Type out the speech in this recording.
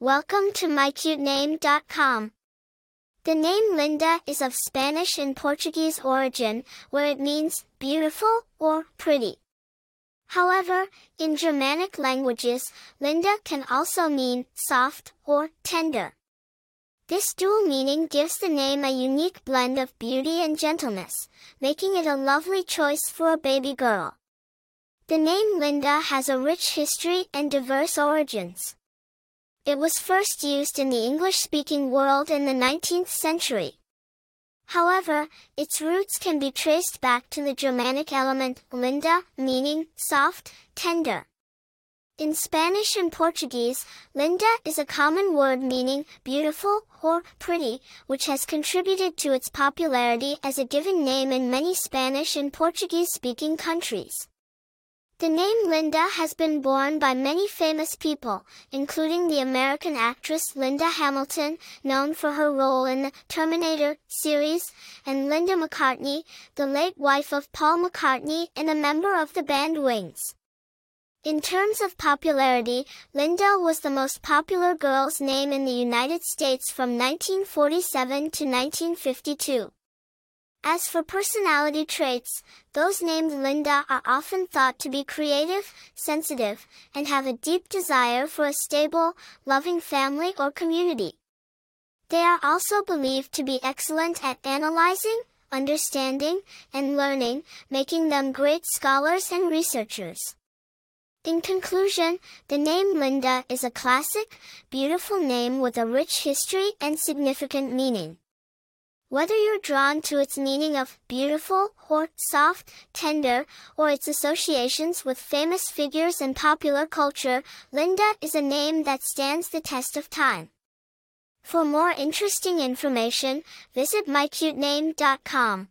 Welcome to mycutename.com. The name Linda is of Spanish and Portuguese origin, where it means beautiful or pretty. However, in Germanic languages, Linda can also mean soft or tender. This dual meaning gives the name a unique blend of beauty and gentleness, making it a lovely choice for a baby girl. The name Linda has a rich history and diverse origins. It was first used in the English-speaking world in the 19th century. However, its roots can be traced back to the Germanic element linda, meaning soft, tender. In Spanish and Portuguese, linda is a common word meaning beautiful or pretty, which has contributed to its popularity as a given name in many Spanish and Portuguese-speaking countries. The name Linda has been borne by many famous people, including the American actress Linda Hamilton, known for her role in the Terminator series, and Linda McCartney, the late wife of Paul McCartney and a member of the band Wings. In terms of popularity, Linda was the most popular girl's name in the United States from 1947 to 1952. As for personality traits, those named Linda are often thought to be creative, sensitive, and have a deep desire for a stable, loving family or community. They are also believed to be excellent at analyzing, understanding, and learning, making them great scholars and researchers. In conclusion, the name Linda is a classic, beautiful name with a rich history and significant meaning. Whether you're drawn to its meaning of beautiful, or soft, tender, or its associations with famous figures and popular culture, Linda is a name that stands the test of time. For more interesting information, visit mycutename.com.